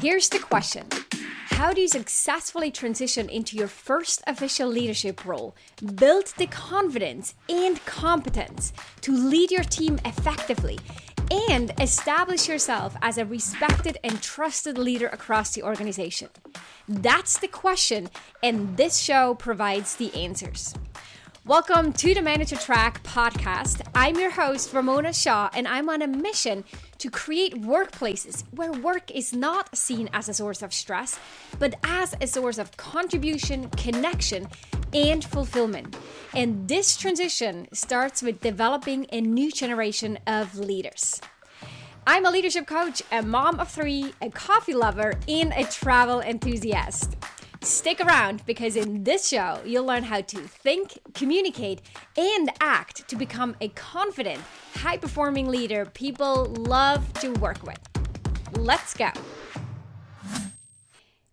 Here's the question How do you successfully transition into your first official leadership role, build the confidence and competence to lead your team effectively, and establish yourself as a respected and trusted leader across the organization? That's the question, and this show provides the answers. Welcome to the Manager Track podcast. I'm your host, Ramona Shaw, and I'm on a mission to create workplaces where work is not seen as a source of stress, but as a source of contribution, connection, and fulfillment. And this transition starts with developing a new generation of leaders. I'm a leadership coach, a mom of three, a coffee lover, and a travel enthusiast. Stick around because in this show, you'll learn how to think, communicate, and act to become a confident, high performing leader people love to work with. Let's go.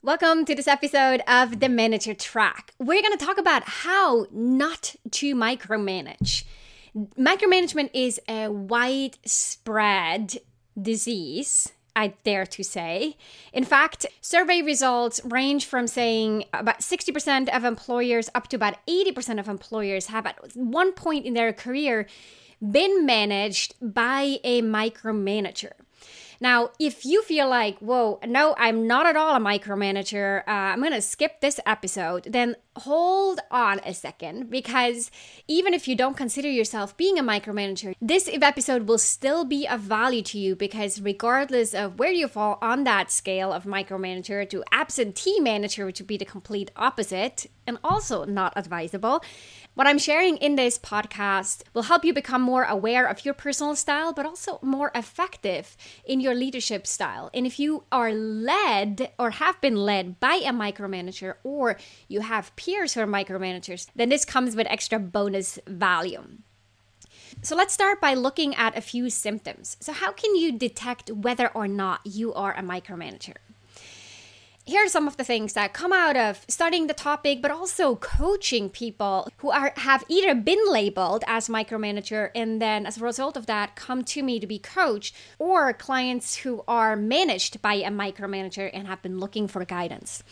Welcome to this episode of The Manager Track. We're going to talk about how not to micromanage. Micromanagement is a widespread disease I dare to say. In fact, survey results range from saying about 60% of employers up to about 80% of employers have at one point in their career been managed by a micromanager. Now, if you feel like, whoa, no, I'm not at all a micromanager, uh, I'm going to skip this episode, then hold on a second because even if you don't consider yourself being a micromanager, this episode will still be of value to you because regardless of where you fall on that scale of micromanager to absentee manager, which would be the complete opposite and also not advisable, what I'm sharing in this podcast will help you become more aware of your personal style, but also more effective in your leadership style. And if you are led or have been led by a micromanager or you have peers who are micromanagers, then this comes with extra bonus value. So let's start by looking at a few symptoms. So, how can you detect whether or not you are a micromanager? Here are some of the things that come out of studying the topic but also coaching people who are have either been labeled as micromanager and then as a result of that come to me to be coached or clients who are managed by a micromanager and have been looking for guidance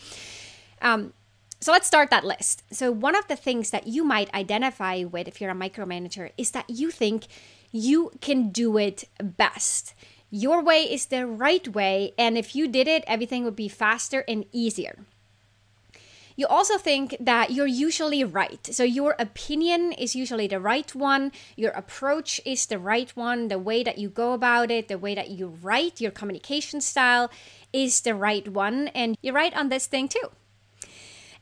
um, so let's start that list. So, one of the things that you might identify with if you're a micromanager is that you think you can do it best your way is the right way, and if you did it, everything would be faster and easier. You also think that you're usually right. So, your opinion is usually the right one, your approach is the right one, the way that you go about it, the way that you write, your communication style is the right one, and you're right on this thing too.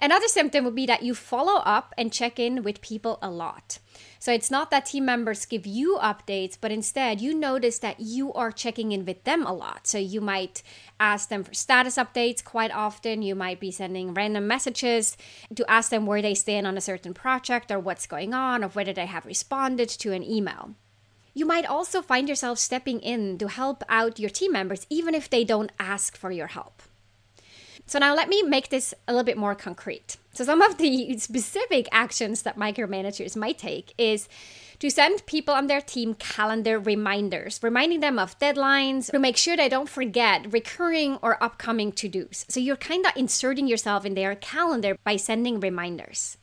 Another symptom would be that you follow up and check in with people a lot. So it's not that team members give you updates, but instead you notice that you are checking in with them a lot. So you might ask them for status updates quite often. You might be sending random messages to ask them where they stand on a certain project or what's going on or whether they have responded to an email. You might also find yourself stepping in to help out your team members even if they don't ask for your help. So now let me make this a little bit more concrete. So some of the specific actions that micromanagers might take is to send people on their team calendar reminders, reminding them of deadlines to make sure they don't forget recurring or upcoming to-dos. So you're kind of inserting yourself in their calendar by sending reminders.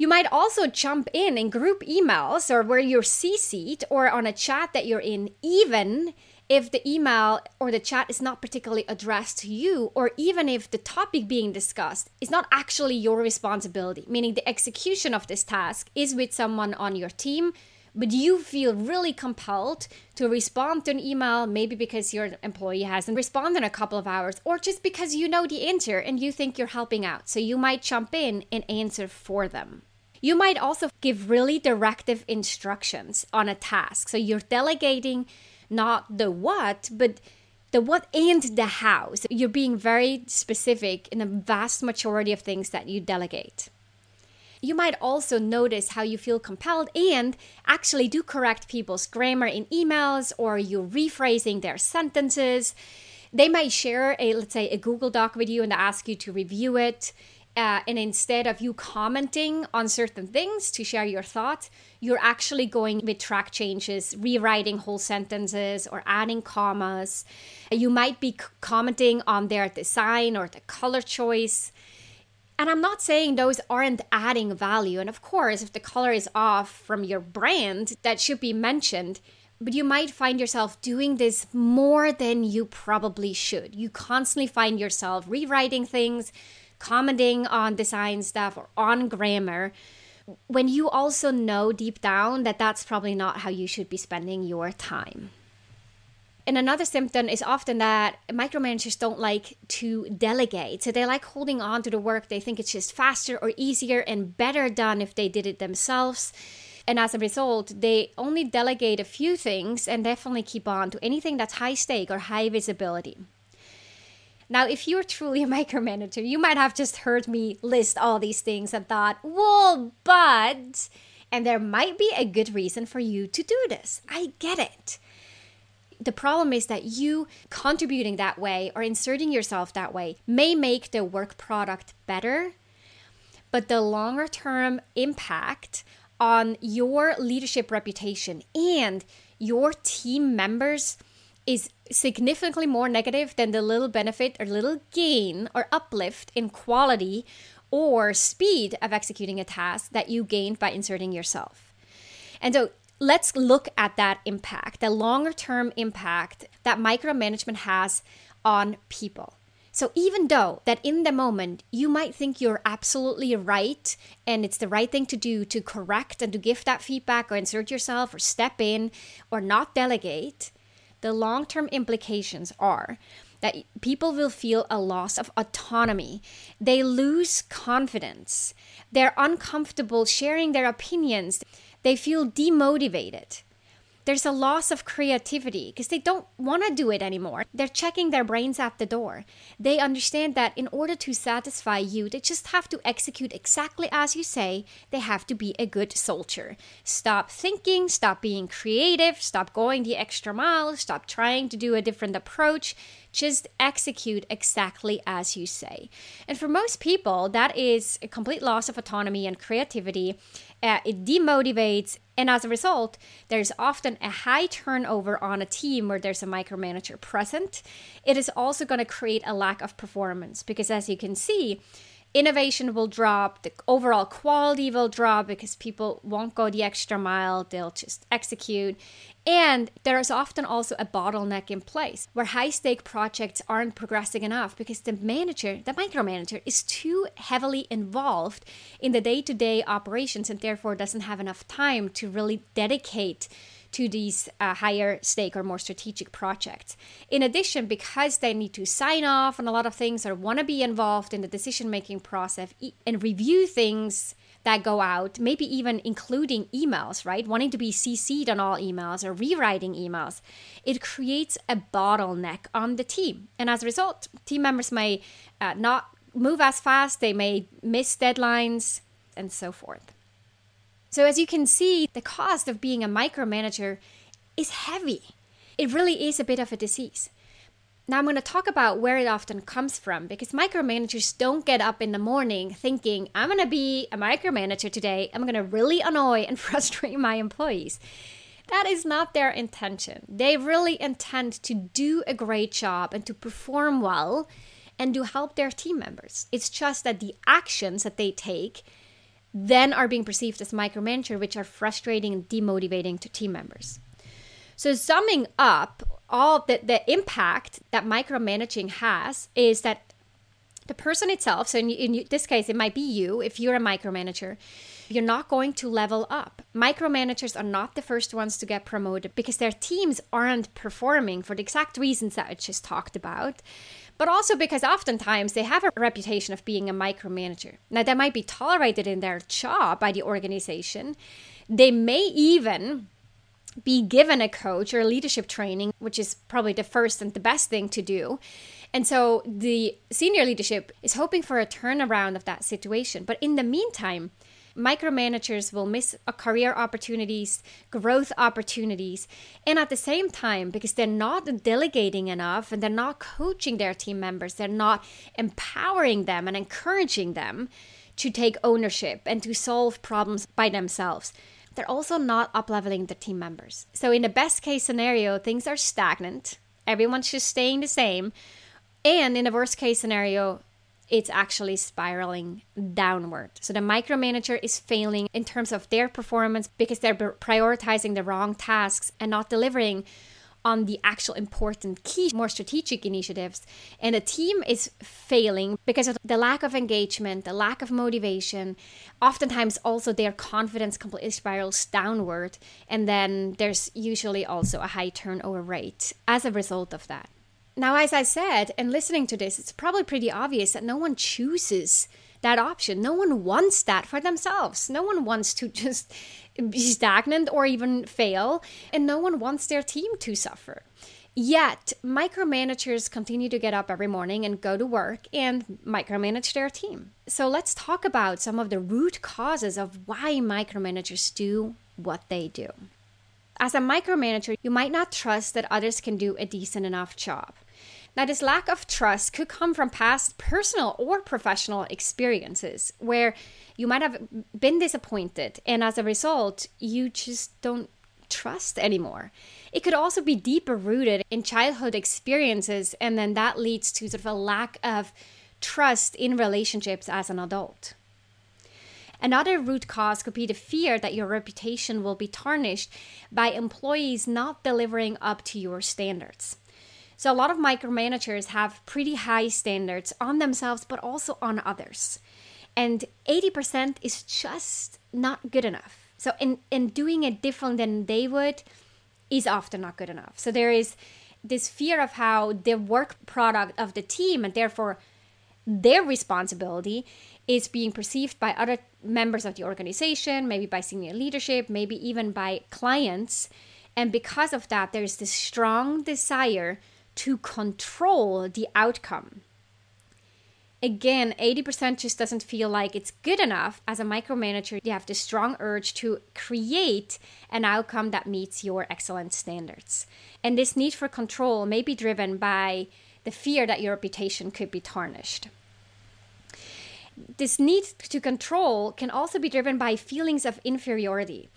You might also jump in in group emails or where you're CC'd or on a chat that you're in, even if the email or the chat is not particularly addressed to you, or even if the topic being discussed is not actually your responsibility, meaning the execution of this task is with someone on your team, but you feel really compelled to respond to an email, maybe because your employee hasn't responded in a couple of hours, or just because you know the answer and you think you're helping out. So you might jump in and answer for them. You might also give really directive instructions on a task. So you're delegating not the what, but the what and the how. So you're being very specific in the vast majority of things that you delegate. You might also notice how you feel compelled and actually do correct people's grammar in emails or you're rephrasing their sentences. They might share a let's say a Google Doc with you and ask you to review it. Uh, and instead of you commenting on certain things to share your thoughts, you're actually going with track changes, rewriting whole sentences or adding commas. You might be c- commenting on their design or the color choice. And I'm not saying those aren't adding value. And of course, if the color is off from your brand, that should be mentioned. But you might find yourself doing this more than you probably should. You constantly find yourself rewriting things, commenting on design stuff or on grammar when you also know deep down that that's probably not how you should be spending your time. And another symptom is often that micromanagers don't like to delegate. So they like holding on to the work. They think it's just faster or easier and better done if they did it themselves. And as a result, they only delegate a few things and definitely keep on to anything that's high stake or high visibility. Now, if you're truly a micromanager, you might have just heard me list all these things and thought, well, but, and there might be a good reason for you to do this. I get it. The problem is that you contributing that way or inserting yourself that way may make the work product better, but the longer term impact on your leadership reputation and your team members is significantly more negative than the little benefit or little gain or uplift in quality or speed of executing a task that you gained by inserting yourself. And so let's look at that impact, the longer term impact that micromanagement has on people. So even though that in the moment you might think you're absolutely right and it's the right thing to do to correct and to give that feedback or insert yourself or step in or not delegate, the long term implications are that people will feel a loss of autonomy. They lose confidence. They're uncomfortable sharing their opinions. They feel demotivated there's a loss of creativity because they don't want to do it anymore. They're checking their brains at the door. They understand that in order to satisfy you, they just have to execute exactly as you say. They have to be a good soldier. Stop thinking, stop being creative, stop going the extra mile, stop trying to do a different approach. Just execute exactly as you say. And for most people, that is a complete loss of autonomy and creativity. Uh, it demotivates, and as a result, there's often a high turnover on a team where there's a micromanager present. It is also going to create a lack of performance because, as you can see, innovation will drop, the overall quality will drop because people won't go the extra mile, they'll just execute. And there is often also a bottleneck in place where high stake projects aren't progressing enough because the manager, the micromanager, is too heavily involved in the day to day operations and therefore doesn't have enough time to really dedicate to these uh, higher stake or more strategic projects. In addition, because they need to sign off on a lot of things or want to be involved in the decision making process and review things that go out, maybe even including emails, right? Wanting to be CC'd on all emails or rewriting emails, it creates a bottleneck on the team. And as a result, team members may uh, not move as fast, they may miss deadlines, and so forth. So, as you can see, the cost of being a micromanager is heavy. It really is a bit of a disease. Now, I'm going to talk about where it often comes from because micromanagers don't get up in the morning thinking, I'm going to be a micromanager today. I'm going to really annoy and frustrate my employees. That is not their intention. They really intend to do a great job and to perform well and to help their team members. It's just that the actions that they take then are being perceived as micromanager, which are frustrating and demotivating to team members. So, summing up, all the, the impact that micromanaging has is that the person itself, so in, in this case, it might be you if you're a micromanager, you're not going to level up. Micromanagers are not the first ones to get promoted because their teams aren't performing for the exact reasons that I just talked about but also because oftentimes they have a reputation of being a micromanager. Now, that might be tolerated in their job by the organization. They may even be given a coach or leadership training, which is probably the first and the best thing to do. And so the senior leadership is hoping for a turnaround of that situation. But in the meantime, micromanagers will miss career opportunities, growth opportunities, and at the same time, because they're not delegating enough and they're not coaching their team members, they're not empowering them and encouraging them to take ownership and to solve problems by themselves. They're also not upleveling the team members. So, in the best case scenario, things are stagnant, everyone's just staying the same. And in the worst case scenario, it's actually spiraling downward. So the micromanager is failing in terms of their performance because they're prioritizing the wrong tasks and not delivering on the actual important key, more strategic initiatives. And the team is failing because of the lack of engagement, the lack of motivation. Oftentimes, also their confidence completely spirals downward. And then there's usually also a high turnover rate as a result of that. Now, as I said, and listening to this, it's probably pretty obvious that no one chooses that option. No one wants that for themselves. No one wants to just be stagnant or even fail, and no one wants their team to suffer. Yet, micromanagers continue to get up every morning and go to work and micromanage their team. So, let's talk about some of the root causes of why micromanagers do what they do. As a micromanager, you might not trust that others can do a decent enough job. Now, this lack of trust could come from past personal or professional experiences where you might have been disappointed, and as a result, you just don't trust anymore. It could also be deeper rooted in childhood experiences, and then that leads to sort of a lack of trust in relationships as an adult. Another root cause could be the fear that your reputation will be tarnished by employees not delivering up to your standards. So a lot of micromanagers have pretty high standards on themselves, but also on others. And 80% is just not good enough. So in, in doing it different than they would is often not good enough. So there is this fear of how the work product of the team and therefore their responsibility is being perceived by other members of the organization, maybe by senior leadership, maybe even by clients. And because of that, there's this strong desire to control the outcome. Again, 80% just doesn't feel like it's good enough. As a micromanager, you have this strong urge to create an outcome that meets your excellence standards. And this need for control may be driven by the fear that your reputation could be tarnished. This need to control can also be driven by feelings of inferiority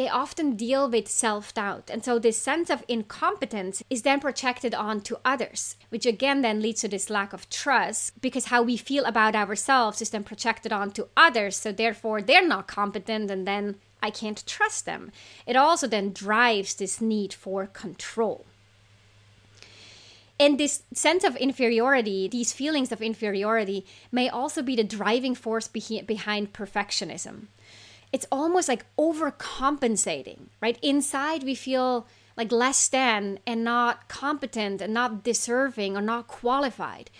they often deal with self doubt. And so this sense of incompetence is then projected onto others, which again then leads to this lack of trust because how we feel about ourselves is then projected onto others. So therefore, they're not competent and then I can't trust them. It also then drives this need for control. And this sense of inferiority, these feelings of inferiority, may also be the driving force behind perfectionism it's almost like overcompensating, right? Inside, we feel like less than and not competent and not deserving or not qualified.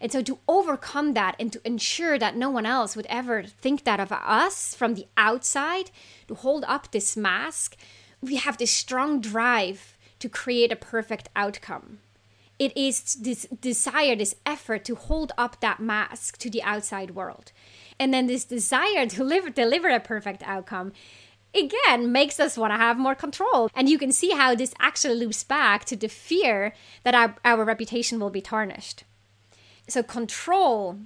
And so, to overcome that and to ensure that no one else would ever think that of us from the outside, to hold up this mask, we have this strong drive to create a perfect outcome. It is this desire, this effort to hold up that mask to the outside world and then this desire to live, deliver a perfect outcome again makes us want to have more control. And you can see how this actually loops back to the fear that our, our reputation will be tarnished. So, control,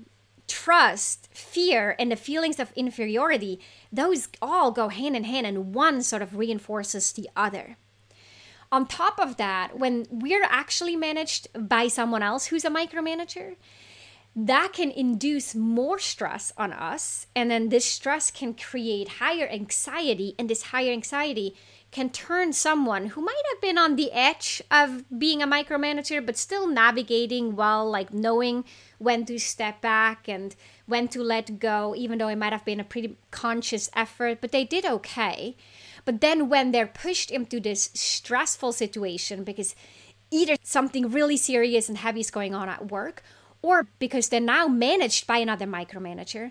trust, fear, and the feelings of inferiority, those all go hand in hand, and one sort of reinforces the other. On top of that, when we're actually managed by someone else who's a micromanager, that can induce more stress on us. And then this stress can create higher anxiety. And this higher anxiety can turn someone who might have been on the edge of being a micromanager, but still navigating well, like knowing when to step back and when to let go, even though it might have been a pretty conscious effort, but they did okay. But then when they're pushed into this stressful situation because either something really serious and heavy is going on at work, or because they're now managed by another micromanager,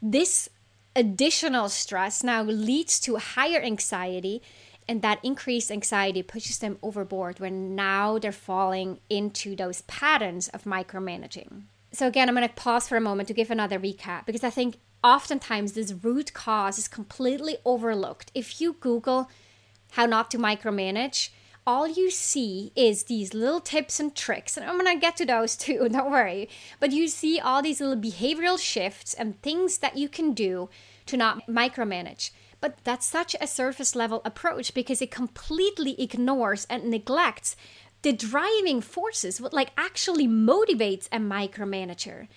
this additional stress now leads to higher anxiety and that increased anxiety pushes them overboard when now they're falling into those patterns of micromanaging. So again, I'm going to pause for a moment to give another recap because I think oftentimes this root cause is completely overlooked. If you Google how not to micromanage, all you see is these little tips and tricks. And I'm to get to those too, don't worry. But you see all these little behavioral shifts and things that you can do to not micromanage. But that's such a surface level approach because it completely ignores and neglects the driving forces, what like actually motivates a micromanager.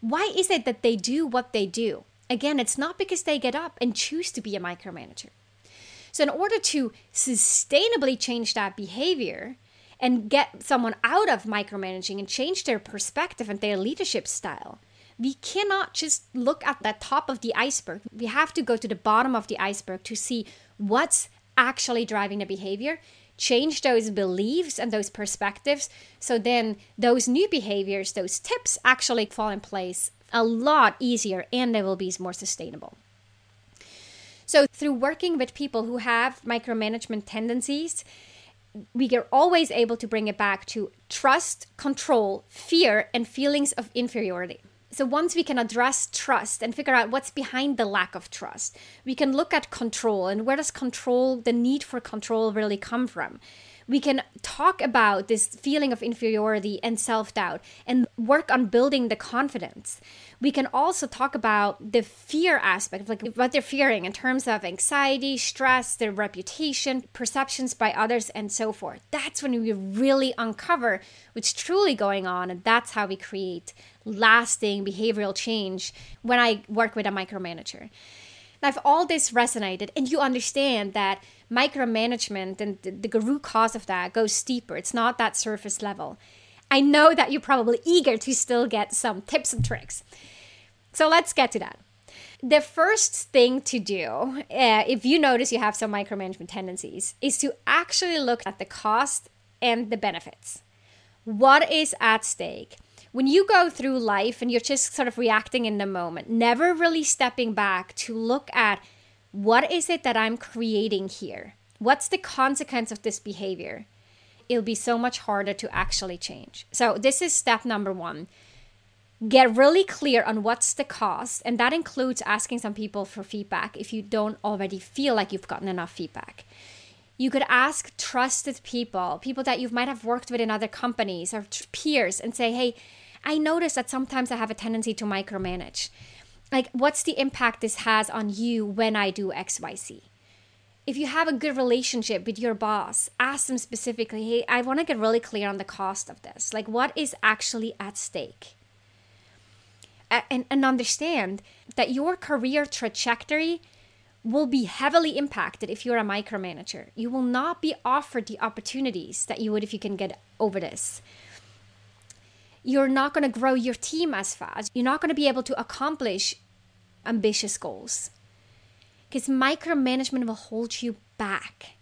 Why is it that they do what they do? Again, it's not because they get up and choose to be a micromanager. So, in order to sustainably change that behavior and get someone out of micromanaging and change their perspective and their leadership style, we cannot just look at the top of the iceberg. We have to go to the bottom of the iceberg to see what's actually driving the behavior, change those beliefs and those perspectives. So then those new behaviors, those tips actually fall in place a lot easier and they will be more sustainable. So, through working with people who have micromanagement tendencies, we are always able to bring it back to trust, control, fear, and feelings of inferiority. So, once we can address trust and figure out what's behind the lack of trust, we can look at control and where does control, the need for control, really come from we can talk about this feeling of inferiority and self doubt and work on building the confidence. We can also talk about the fear aspect, like what they're fearing in terms of anxiety, stress, their reputation, perceptions by others, and so forth. That's when we really uncover what's truly going on, and that's how we create lasting behavioral change when I work with a micromanager. Now, if all this resonated and you understand that micromanagement and the, the root cause of that goes deeper, it's not that surface level. I know that you're probably eager to still get some tips and tricks. So let's get to that. The first thing to do, uh, if you notice you have some micromanagement tendencies, is to actually look at the cost and the benefits. What is at stake? when you go through life and you're just sort of reacting in the moment, never really stepping back to look at what is it that I'm creating here? What's the consequence of this behavior? It'll be so much harder to actually change. So, this is step number one. Get really clear on what's the cost, and that includes asking some people for feedback if you don't already feel like you've gotten enough feedback. You could ask trusted people, people that you might have worked with in other companies or peers, and say, hey, I notice that sometimes I have a tendency to micromanage. Like, what's the impact this has on you when I do XYZ? If you have a good relationship with your boss, ask them specifically, hey, I want to get really clear on the cost of this. Like, what is actually at stake? And, and understand that your career trajectory will be heavily impacted if you're a micromanager. You will not be offered the opportunities that you would if you can get over this you're not going to grow your team as fast. You're not going to be able to accomplish ambitious goals because micromanagement will hold you back.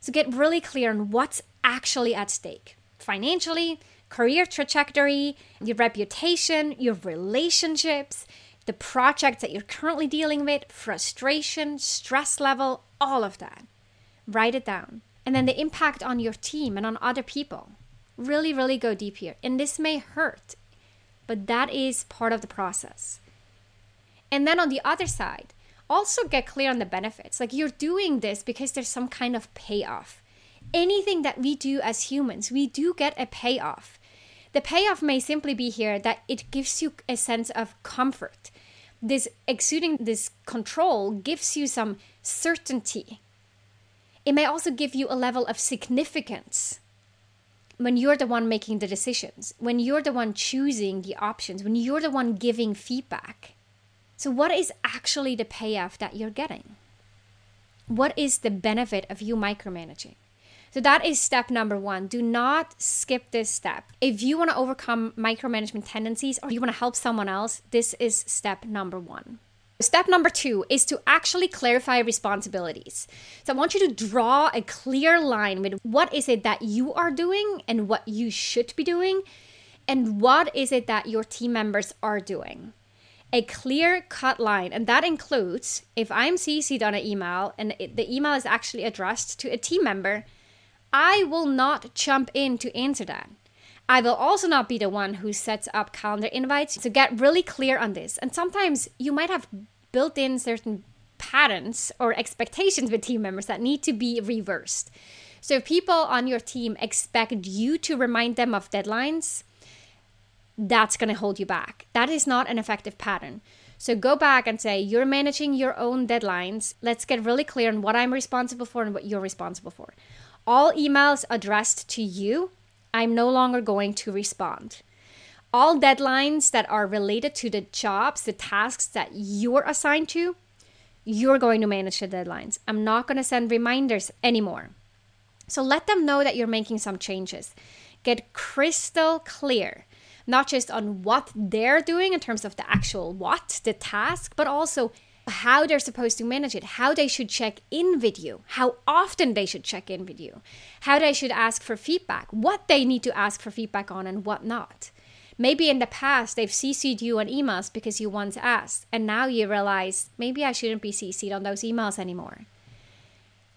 So get really clear on what's actually at stake financially, career trajectory, your reputation, your relationships, the projects that you're currently dealing with, frustration, stress level, all of that. Write it down. And then the impact on your team and on other people really, really go deep here. And this may hurt, but that is part of the process. And then on the other side, also get clear on the benefits. Like you're doing this because there's some kind of payoff. Anything that we do as humans, we do get a payoff. The payoff may simply be here that it gives you a sense of comfort. This exuding this control gives you some certainty. It may also give you a level of significance when you're the one making the decisions, when you're the one choosing the options, when you're the one giving feedback. So, what is actually the payoff that you're getting? What is the benefit of you micromanaging? So, that is step number one. Do not skip this step. If you want to overcome micromanagement tendencies or you want to help someone else, this is step number one. Step number two is to actually clarify responsibilities. So I want you to draw a clear line with what is it that you are doing and what you should be doing, and what is it that your team members are doing. A clear cut line, and that includes if I'm CC'd on an email and the email is actually addressed to a team member, I will not jump in to answer that. I will also not be the one who sets up calendar invites. So get really clear on this. And sometimes you might have built in certain patterns or expectations with team members that need to be reversed. So if people on your team expect you to remind them of deadlines, that's going to hold you back. That is not an effective pattern. So go back and say, you're managing your own deadlines. Let's get really clear on what I'm responsible for and what you're responsible for. All emails addressed to you, I'm no longer going to respond. All deadlines that are related to the jobs, the tasks that you're assigned to, you're going to manage the deadlines. I'm not going to send reminders anymore. So let them know that you're making some changes. Get crystal clear, not just on what they're doing in terms of the actual what, the task, but also how they're supposed to manage it, how they should check in with you, how often they should check in with you, how they should ask for feedback, what they need to ask for feedback on, and what not. Maybe in the past they've CC'd you on emails because you once asked, and now you realize maybe I shouldn't be CC'd on those emails anymore.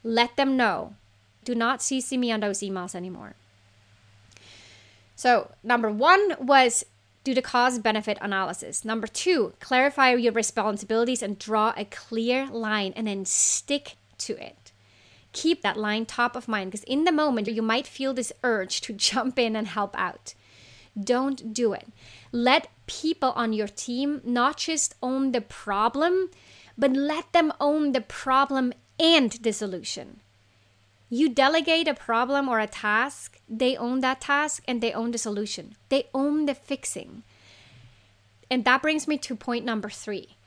Let them know. Do not CC me on those emails anymore. So, number one was do the cost benefit analysis. Number two, clarify your responsibilities and draw a clear line and then stick to it. Keep that line top of mind because in the moment you might feel this urge to jump in and help out. Don't do it. Let people on your team not just own the problem, but let them own the problem and the solution. You delegate a problem or a task, they own that task and they own the solution. They own the fixing. And that brings me to point number three.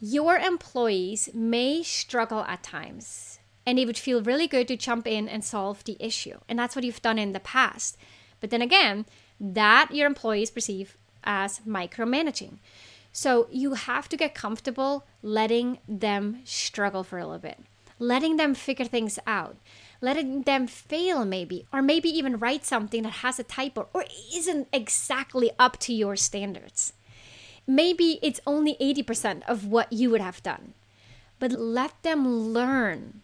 Your employees may struggle at times, and it would feel really good to jump in and solve the issue. And that's what you've done in the past. But then again, that your employees perceive as micromanaging. So you have to get comfortable letting them struggle for a little bit, letting them figure things out, letting them fail maybe, or maybe even write something that has a typo or isn't exactly up to your standards. Maybe it's only 80% of what you would have done. But let them learn.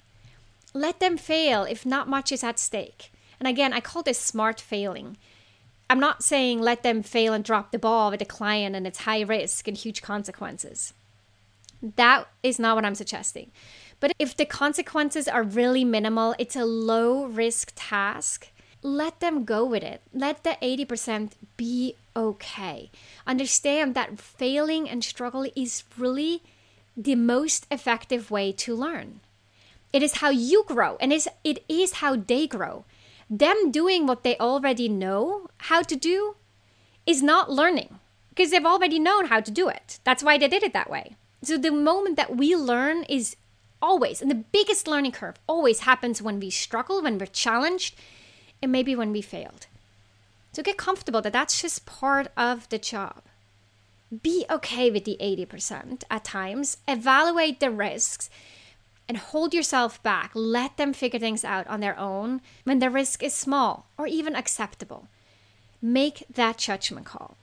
Let them fail if not much is at stake. And again, I call this smart failing I'm not saying let them fail and drop the ball with a client and it's high risk and huge consequences. That is not what I'm suggesting. But if the consequences are really minimal, it's a low risk task, let them go with it. Let the 80% be okay. Understand that failing and struggle is really the most effective way to learn. It is how you grow and it is how they grow them doing what they already know how to do is not learning because they've already known how to do it. That's why they did it that way. So the moment that we learn is always, and the biggest learning curve always happens when we struggle, when we're challenged, and maybe when we failed. So get comfortable that that's just part of the job. Be okay with the 80% at times, evaluate the risks, and hold yourself back. Let them figure things out on their own when the risk is small or even acceptable. Make that judgment call.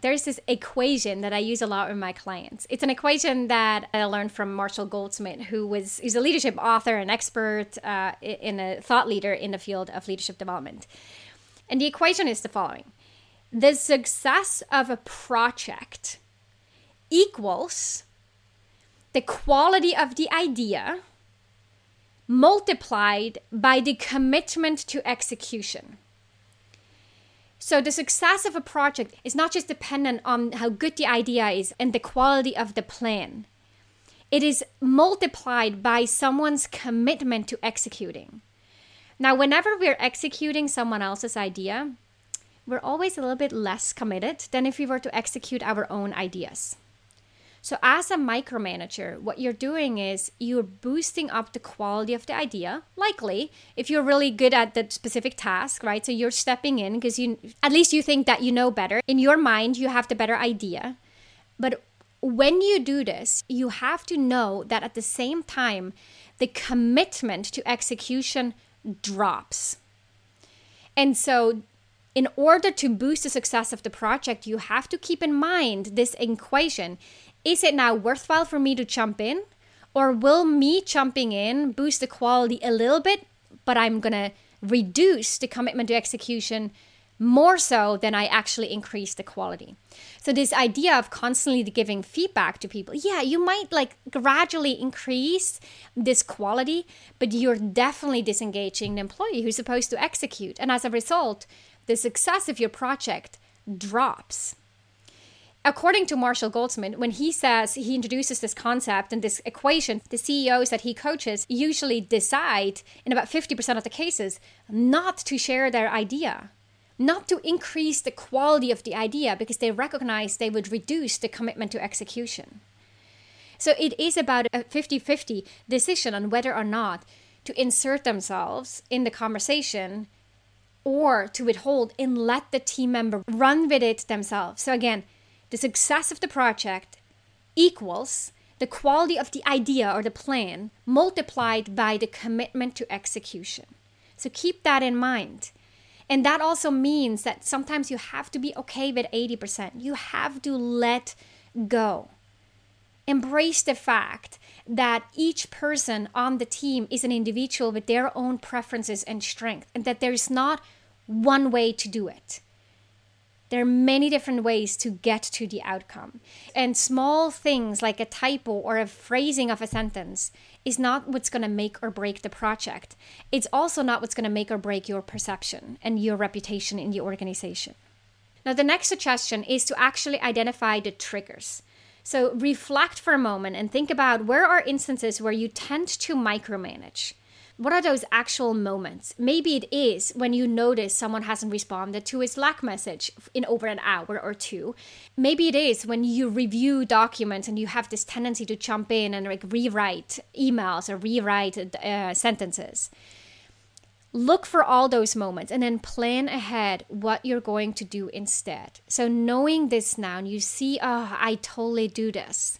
There's this equation that I use a lot with my clients. It's an equation that I learned from Marshall Goldsmith, who was he's a leadership author and expert uh, in a thought leader in the field of leadership development. And the equation is the following: the success of a project equals the quality of the idea multiplied by the commitment to execution. So, the success of a project is not just dependent on how good the idea is and the quality of the plan, it is multiplied by someone's commitment to executing. Now, whenever we're executing someone else's idea, we're always a little bit less committed than if we were to execute our own ideas. So, as a micromanager, what you're doing is you're boosting up the quality of the idea. Likely, if you're really good at the specific task, right? So, you're stepping in because you, at least you think that you know better. In your mind, you have the better idea. But when you do this, you have to know that at the same time, the commitment to execution drops. And so, in order to boost the success of the project, you have to keep in mind this equation is it now worthwhile for me to jump in? Or will me jumping in boost the quality a little bit, but I'm going to reduce the commitment to execution more so than I actually increase the quality. So this idea of constantly giving feedback to people, yeah, you might like gradually increase this quality, but you're definitely disengaging the employee who's supposed to execute. And as a result, the success of your project drops. According to Marshall Goldsmith, when he says he introduces this concept and this equation, the CEOs that he coaches usually decide, in about 50% of the cases, not to share their idea, not to increase the quality of the idea because they recognize they would reduce the commitment to execution. So it is about a 50 50 decision on whether or not to insert themselves in the conversation or to withhold and let the team member run with it themselves. So again, the success of the project equals the quality of the idea or the plan multiplied by the commitment to execution. So keep that in mind. And that also means that sometimes you have to be okay with 80%. You have to let go. Embrace the fact that each person on the team is an individual with their own preferences and strength, and that there is not one way to do it. There are many different ways to get to the outcome. And small things like a typo or a phrasing of a sentence is not what's going to make or break the project. It's also not what's going to make or break your perception and your reputation in the organization. Now, the next suggestion is to actually identify the triggers. So, reflect for a moment and think about where are instances where you tend to micromanage what are those actual moments? Maybe it is when you notice someone hasn't responded to a Slack message in over an hour or two. Maybe it is when you review documents and you have this tendency to jump in and like rewrite emails or rewrite uh, sentences. Look for all those moments and then plan ahead what you're going to do instead. So, knowing this now, and you see, oh, I totally do this,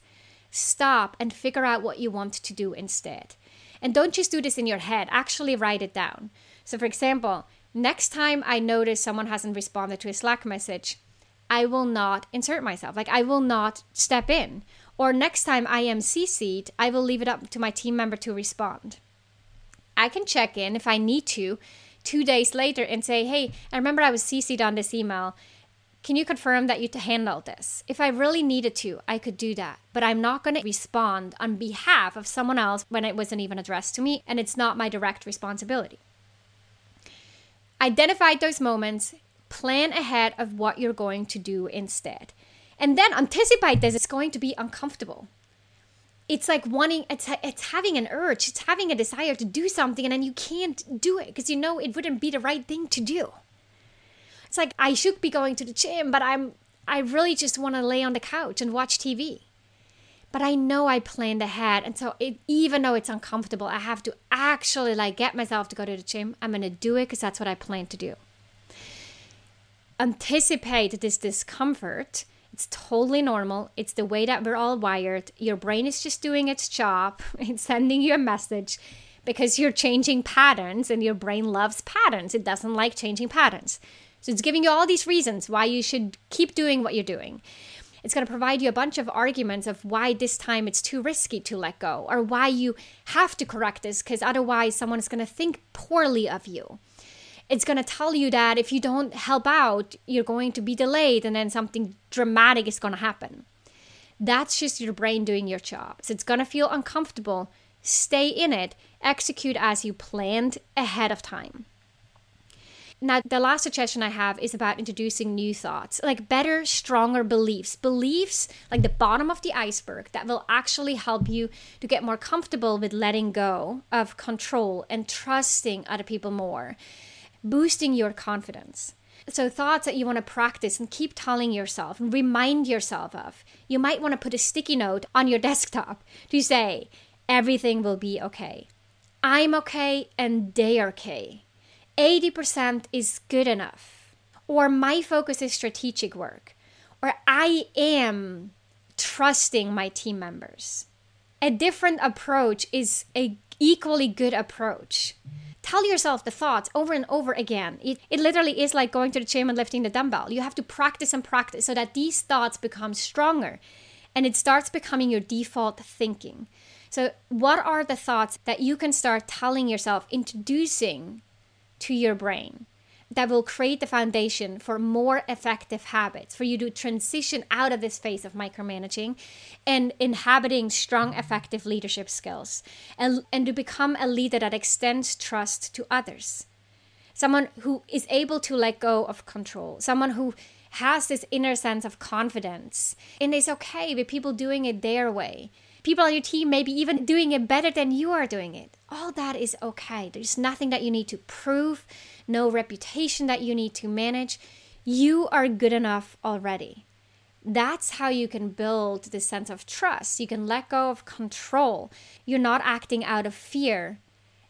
stop and figure out what you want to do instead. And don't just do this in your head, actually write it down. So, for example, next time I notice someone hasn't responded to a Slack message, I will not insert myself. Like, I will not step in. Or next time I am CC'd, I will leave it up to my team member to respond. I can check in if I need to two days later and say, hey, I remember I was CC'd on this email. Can you confirm that you handled this? If I really needed to, I could do that. But I'm not going to respond on behalf of someone else when it wasn't even addressed to me and it's not my direct responsibility. Identify those moments, plan ahead of what you're going to do instead. And then anticipate this. It's going to be uncomfortable. It's like wanting, it's, it's having an urge, it's having a desire to do something, and then you can't do it because you know it wouldn't be the right thing to do. It's like I should be going to the gym, but I'm I really just want to lay on the couch and watch TV. But I know I planned ahead, and so it, even though it's uncomfortable, I have to actually like get myself to go to the gym. I'm gonna do it because that's what I plan to do. Anticipate this discomfort. It's totally normal. It's the way that we're all wired. Your brain is just doing its job. It's sending you a message because you're changing patterns, and your brain loves patterns. It doesn't like changing patterns. So it's giving you all these reasons why you should keep doing what you're doing. It's going to provide you a bunch of arguments of why this time it's too risky to let go or why you have to correct this because otherwise someone is going to think poorly of you. It's going to tell you that if you don't help out, you're going to be delayed and then something dramatic is going to happen. That's just your brain doing your job. So it's going to feel uncomfortable. Stay in it, execute as you planned ahead of time. Now, the last suggestion I have is about introducing new thoughts, like better, stronger beliefs. Beliefs like the bottom of the iceberg that will actually help you to get more comfortable with letting go of control and trusting other people more, boosting your confidence. So, thoughts that you want to practice and keep telling yourself and remind yourself of. You might want to put a sticky note on your desktop to say, everything will be okay. I'm okay and they are okay 80% is good enough, or my focus is strategic work, or I am trusting my team members. A different approach is a equally good approach. Tell yourself the thoughts over and over again. It, it literally is like going to the gym and lifting the dumbbell. You have to practice and practice so that these thoughts become stronger and it starts becoming your default thinking. So, what are the thoughts that you can start telling yourself, introducing to your brain that will create the foundation for more effective habits for you to transition out of this phase of micromanaging and inhabiting strong effective leadership skills and, and to become a leader that extends trust to others. Someone who is able to let go of control. Someone who has this inner sense of confidence. And is okay with people doing it their way people on your team maybe even doing it better than you are doing it. All that is okay. There's nothing that you need to prove, no reputation that you need to manage. You are good enough already. That's how you can build this sense of trust. You can let go of control. You're not acting out of fear.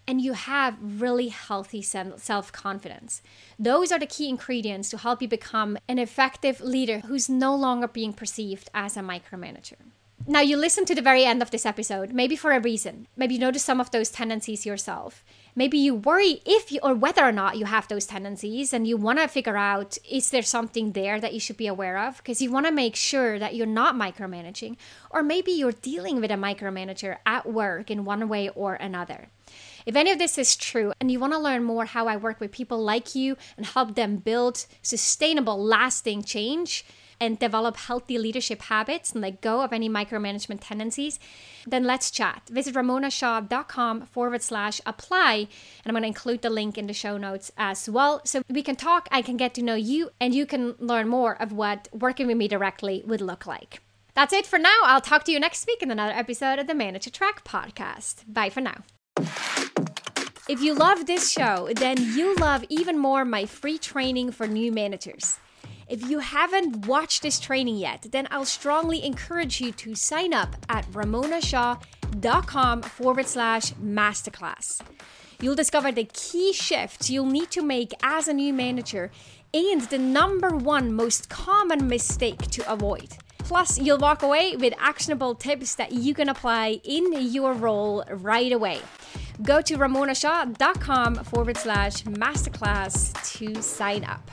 And you have really healthy self confidence. Those are the key ingredients to help you become an effective leader who's no longer being perceived as a micromanager. Now, you listen to the very end of this episode, maybe for a reason. Maybe you notice some of those tendencies yourself. Maybe you worry if you, or whether or not you have those tendencies, and you want to figure out is there something there that you should be aware of? Because you want to make sure that you're not micromanaging, or maybe you're dealing with a micromanager at work in one way or another. If any of this is true and you want to learn more how I work with people like you and help them build sustainable, lasting change, and develop healthy leadership habits and let go of any micromanagement tendencies, then let's chat. Visit ramonashaw.com forward slash apply. And I'm going to include the link in the show notes as well. So we can talk, I can get to know you, and you can learn more of what working with me directly would look like. That's it for now. I'll talk to you next week in another episode of the Manager Track podcast. Bye for now. If you love this show, then you love even more my free training for new managers. If you haven't watched this training yet, then I'll strongly encourage you to sign up at ramonashaw.com forward slash masterclass. You'll discover the key shifts you'll need to make as a new manager and the number one most common mistake to avoid. Plus, you'll walk away with actionable tips that you can apply in your role right away. Go to ramonashaw.com forward slash masterclass to sign up.